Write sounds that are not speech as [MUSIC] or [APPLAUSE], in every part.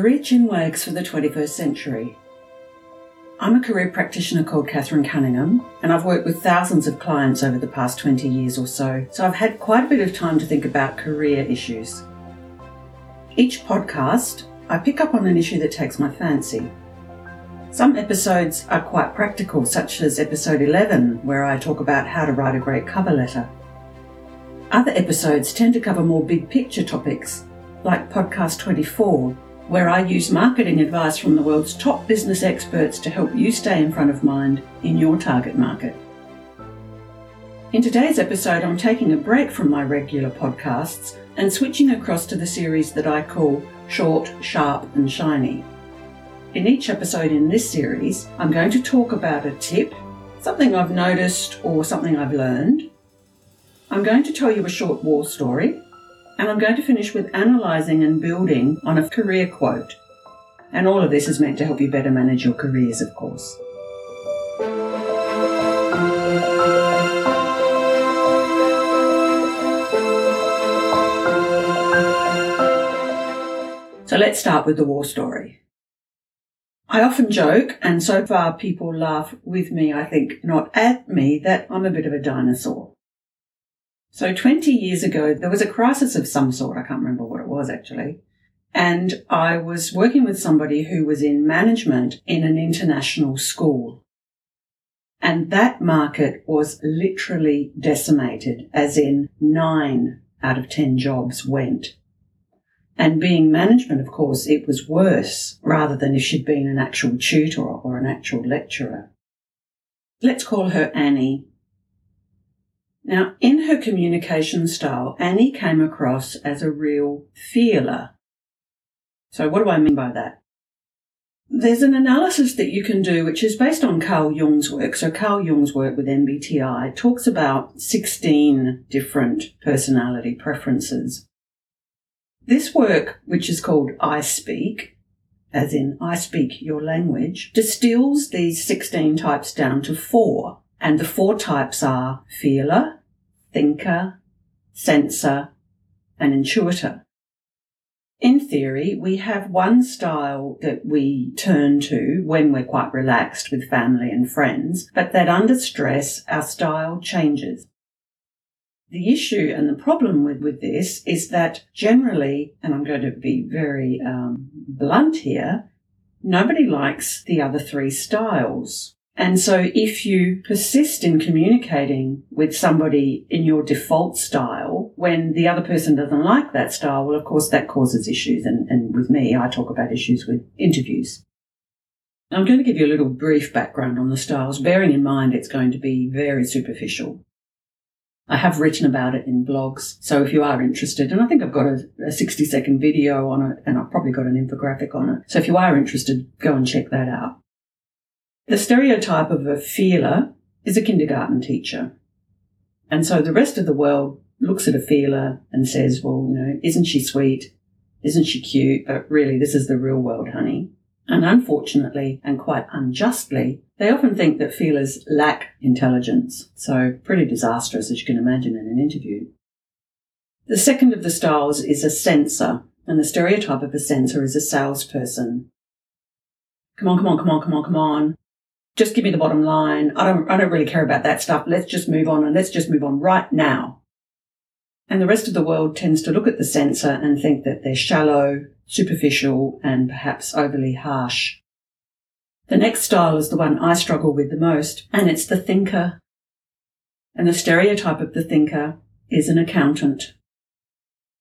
Career Chinwags for the 21st Century. I'm a career practitioner called Catherine Cunningham, and I've worked with thousands of clients over the past 20 years or so, so I've had quite a bit of time to think about career issues. Each podcast, I pick up on an issue that takes my fancy. Some episodes are quite practical, such as episode 11, where I talk about how to write a great cover letter. Other episodes tend to cover more big picture topics, like podcast 24, where I use marketing advice from the world's top business experts to help you stay in front of mind in your target market. In today's episode, I'm taking a break from my regular podcasts and switching across to the series that I call Short, Sharp, and Shiny. In each episode in this series, I'm going to talk about a tip, something I've noticed, or something I've learned. I'm going to tell you a short war story, and I'm going to finish with analysing and building on a career quote. And all of this is meant to help you better manage your careers, of course. So let's start with the war story. I often joke, and so far people laugh with me, I think, not at me, that I'm a bit of a dinosaur. So 20 years ago, there was a crisis of some sort. I can't remember what it was actually. And I was working with somebody who was in management in an international school. And that market was literally decimated, as in nine out of 10 jobs went. And being management, of course, it was worse rather than if she'd been an actual tutor or an actual lecturer. Let's call her Annie. Now, in her communication style, Annie came across as a real feeler. So, what do I mean by that? There's an analysis that you can do which is based on Carl Jung's work. So, Carl Jung's work with MBTI talks about 16 different personality preferences. This work, which is called I Speak, as in I speak your language, distills these 16 types down to four. And the four types are feeler, thinker, sensor, and intuitor. In theory, we have one style that we turn to when we're quite relaxed with family and friends, but that under stress, our style changes. The issue and the problem with, with this is that generally, and I'm going to be very um, blunt here, nobody likes the other three styles. And so if you persist in communicating with somebody in your default style, when the other person doesn't like that style, well, of course, that causes issues. And, and with me, I talk about issues with interviews. I'm going to give you a little brief background on the styles, bearing in mind it's going to be very superficial. I have written about it in blogs, so if you are interested, and I think I've got a, a 60 second video on it, and I've probably got an infographic on it. So if you are interested, go and check that out. The stereotype of a feeler is a kindergarten teacher. And so the rest of the world looks at a feeler and says, well, you know, isn't she sweet? Isn't she cute? But really, this is the real world, honey. And unfortunately, and quite unjustly, they often think that feelers lack intelligence. So pretty disastrous, as you can imagine in an interview. The second of the styles is a sensor, and the stereotype of a sensor is a salesperson. Come on, come on, come on, come on, come on just give me the bottom line. I don't, I don't really care about that stuff. Let's just move on and let's just move on right now. And the rest of the world tends to look at the sensor and think that they're shallow, superficial, and perhaps overly harsh. The next style is the one I struggle with the most, and it's the thinker. And the stereotype of the thinker is an accountant.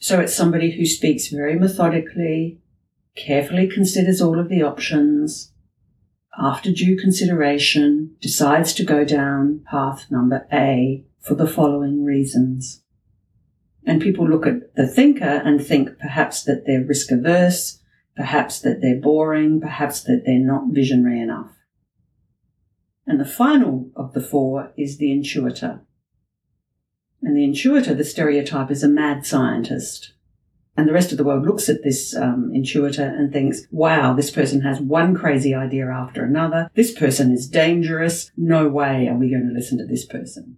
So it's somebody who speaks very methodically, carefully considers all of the options, after due consideration, decides to go down path number A for the following reasons. And people look at the thinker and think perhaps that they're risk averse, perhaps that they're boring, perhaps that they're not visionary enough. And the final of the four is the intuitor. And the intuitor, the stereotype, is a mad scientist. And the rest of the world looks at this um, intuitor and thinks, wow, this person has one crazy idea after another. This person is dangerous. No way are we going to listen to this person.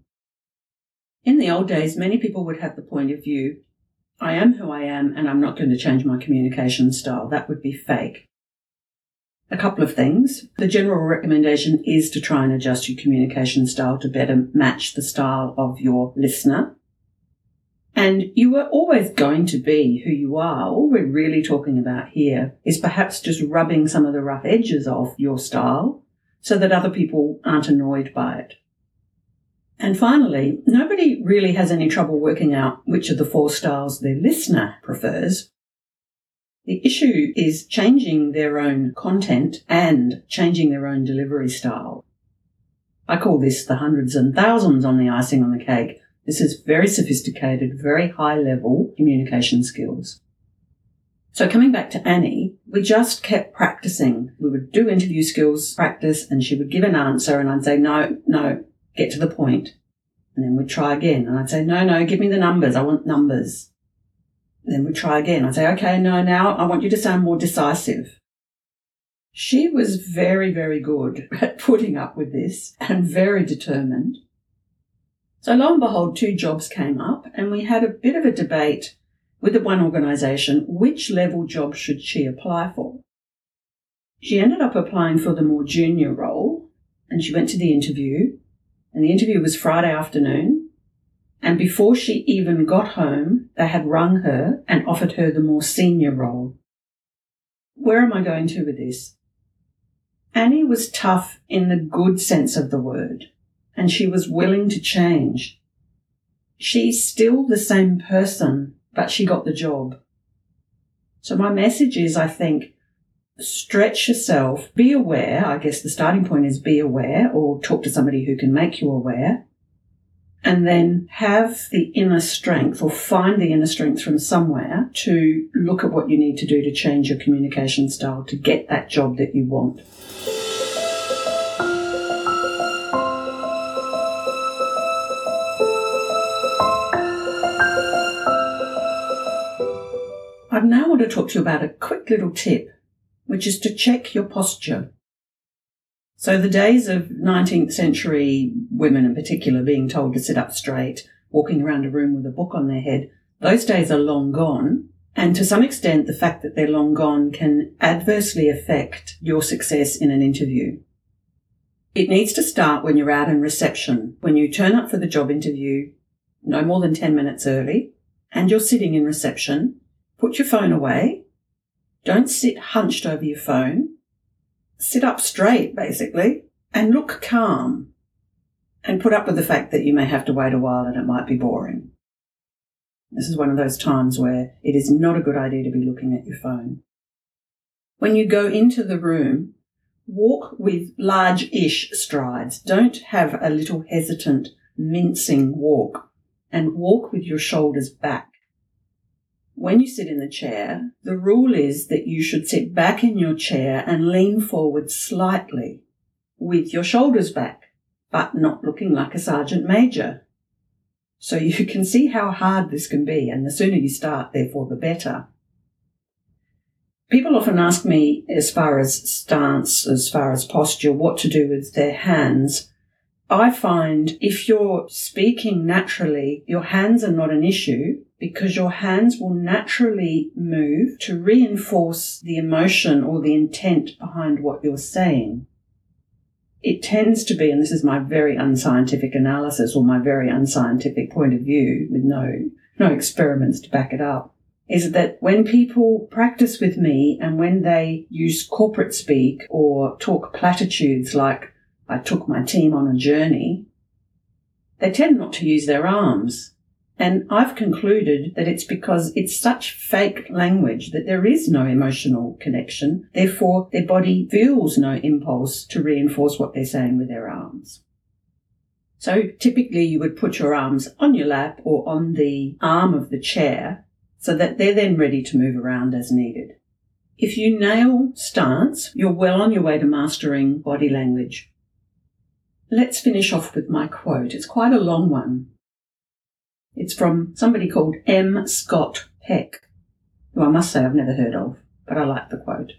In the old days, many people would have the point of view, I am who I am and I'm not going to change my communication style. That would be fake. A couple of things. The general recommendation is to try and adjust your communication style to better match the style of your listener. And you are always going to be who you are. All we're really talking about here is perhaps just rubbing some of the rough edges off your style so that other people aren't annoyed by it. And finally, nobody really has any trouble working out which of the four styles their listener prefers. The issue is changing their own content and changing their own delivery style. I call this the hundreds and thousands on the icing on the cake. This is very sophisticated, very high level communication skills. So coming back to Annie, we just kept practicing. We would do interview skills practice and she would give an answer and I'd say, no, no, get to the point. And then we'd try again. And I'd say, no, no, give me the numbers. I want numbers. And then we'd try again. I'd say, okay, no, now I want you to sound more decisive. She was very, very good [LAUGHS] at putting up with this and very determined. So lo and behold, two jobs came up and we had a bit of a debate with the one organisation, which level job should she apply for? She ended up applying for the more junior role and she went to the interview and the interview was Friday afternoon. And before she even got home, they had rung her and offered her the more senior role. Where am I going to with this? Annie was tough in the good sense of the word, and she was willing to change. She's still the same person, but she got the job. So my message is, I think, stretch yourself, be aware. I guess the starting point is be aware or talk to somebody who can make you aware. And then have the inner strength or find the inner strength from somewhere to look at what you need to do to change your communication style to get that job that you want. I now want to talk to you about a quick little tip which is to check your posture. So the days of 19th century women in particular being told to sit up straight, walking around a room with a book on their head, those days are long gone. And to some extent, the fact that they're long gone can adversely affect your success in an interview. It needs to start when you're out in reception, when you turn up for the job interview, no more than 10 minutes early, and you're sitting in reception, put your phone away don't sit hunched over your phone. Sit up straight, basically, and look calm. And put up with the fact that you may have to wait a while and it might be boring. This is one of those times where it is not a good idea to be looking at your phone. When you go into the room, walk with large-ish strides. Don't have a little hesitant, mincing walk and walk with your shoulders back when you sit in the chair, the rule is that you should sit back in your chair and lean forward slightly with your shoulders back, but not looking like a sergeant major. So you can see how hard this can be, and the sooner you start, therefore, the better. People often ask me, as far as stance, as far as posture, what to do with their hands. I find if you're speaking naturally, your hands are not an issue because your hands will naturally move to reinforce the emotion or the intent behind what you're saying. It tends to be, and this is my very unscientific analysis or my very unscientific point of view with no, no experiments to back it up, is that when people practice with me and when they use corporate speak or talk platitudes like, I took my team on a journey, they tend not to use their arms and I've concluded that it's because it's such fake language that there is no emotional connection. Therefore, their body feels no impulse to reinforce what they're saying with their arms. So typically you would put your arms on your lap or on the arm of the chair so that they're then ready to move around as needed. If you nail stance, you're well on your way to mastering body language. Let's finish off with my quote. It's quite a long one, it's from somebody called M. Scott Peck, who I must say I've never heard of, but I like the quote.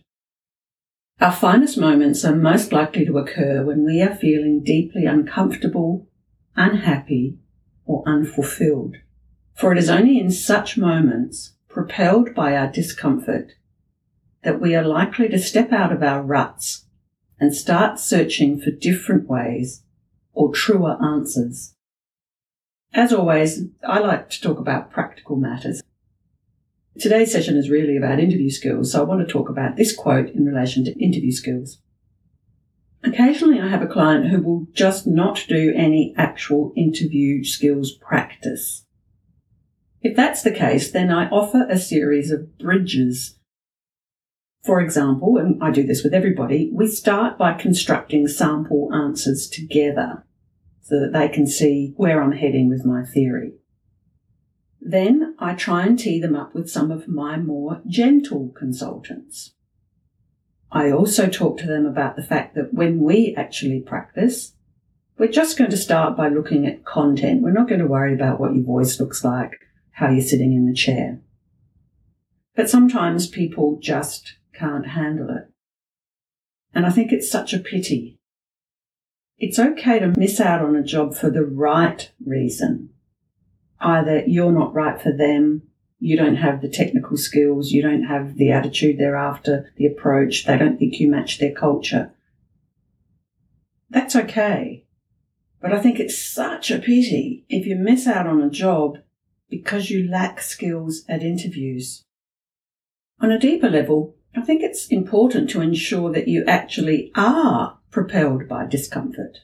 Our finest moments are most likely to occur when we are feeling deeply uncomfortable, unhappy, or unfulfilled. For it is only in such moments, propelled by our discomfort, that we are likely to step out of our ruts and start searching for different ways or truer answers. As always, I like to talk about practical matters. Today's session is really about interview skills, so I want to talk about this quote in relation to interview skills. Occasionally, I have a client who will just not do any actual interview skills practice. If that's the case, then I offer a series of bridges. For example, and I do this with everybody, we start by constructing sample answers together so that they can see where I'm heading with my theory. Then I try and tee them up with some of my more gentle consultants. I also talk to them about the fact that when we actually practice, we're just going to start by looking at content. We're not going to worry about what your voice looks like, how you're sitting in the chair. But sometimes people just can't handle it. And I think it's such a pity. It's okay to miss out on a job for the right reason either you're not right for them, you don't have the technical skills, you don't have the attitude they're after, the approach, they don't think you match their culture. That's okay. But I think it's such a pity if you miss out on a job because you lack skills at interviews. On a deeper level, I think it's important to ensure that you actually are propelled by discomfort.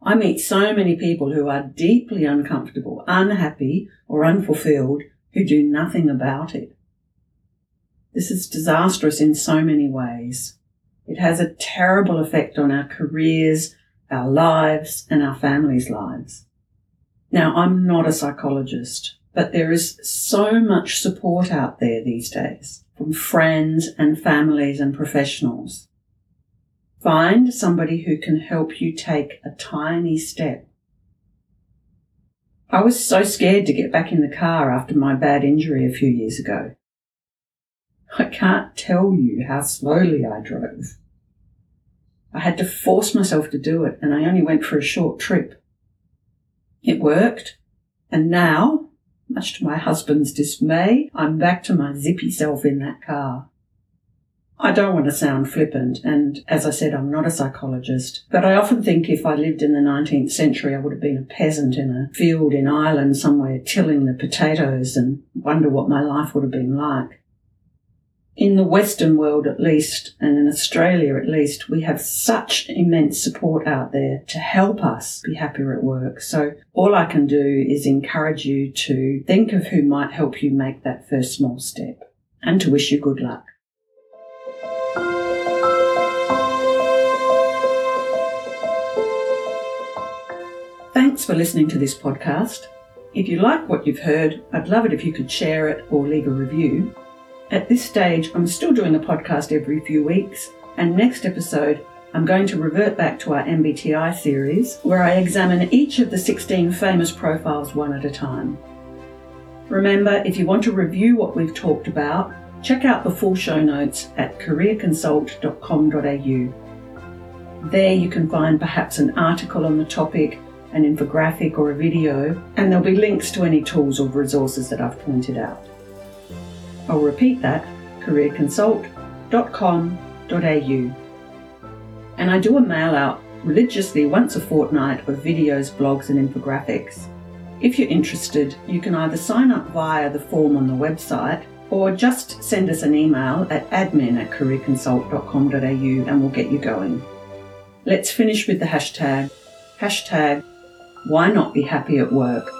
I meet so many people who are deeply uncomfortable, unhappy, or unfulfilled who do nothing about it. This is disastrous in so many ways. It has a terrible effect on our careers, our lives, and our families' lives. Now, I'm not a psychologist, but there is so much support out there these days from friends and families and professionals. Find somebody who can help you take a tiny step. I was so scared to get back in the car after my bad injury a few years ago. I can't tell you how slowly I drove. I had to force myself to do it, and I only went for a short trip. It worked, and now, much to my husband's dismay, I'm back to my zippy self in that car. I don't want to sound flippant, and as I said, I'm not a psychologist, but I often think if I lived in the 19th century, I would have been a peasant in a field in Ireland somewhere tilling the potatoes and wonder what my life would have been like. In the Western world, at least, and in Australia at least, we have such immense support out there to help us be happier at work. So all I can do is encourage you to think of who might help you make that first small step and to wish you good luck. Thanks for listening to this podcast. If you like what you've heard, I'd love it if you could share it or leave a review. At this stage, I'm still doing a podcast every few weeks, and next episode, I'm going to revert back to our MBTI series where I examine each of the 16 famous profiles one at a time. Remember, if you want to review what we've talked about, check out the full show notes at careerconsult.com.au. There you can find perhaps an article on the topic an infographic or a video, and there'll be links to any tools or resources that I've pointed out. I'll repeat that careerconsult.com.au. And I do a mail out religiously once a fortnight of videos, blogs, and infographics. If you're interested, you can either sign up via the form on the website or just send us an email at admin at careerconsult.com.au and we'll get you going. Let's finish with the hashtag, hashtag why not be happy at work?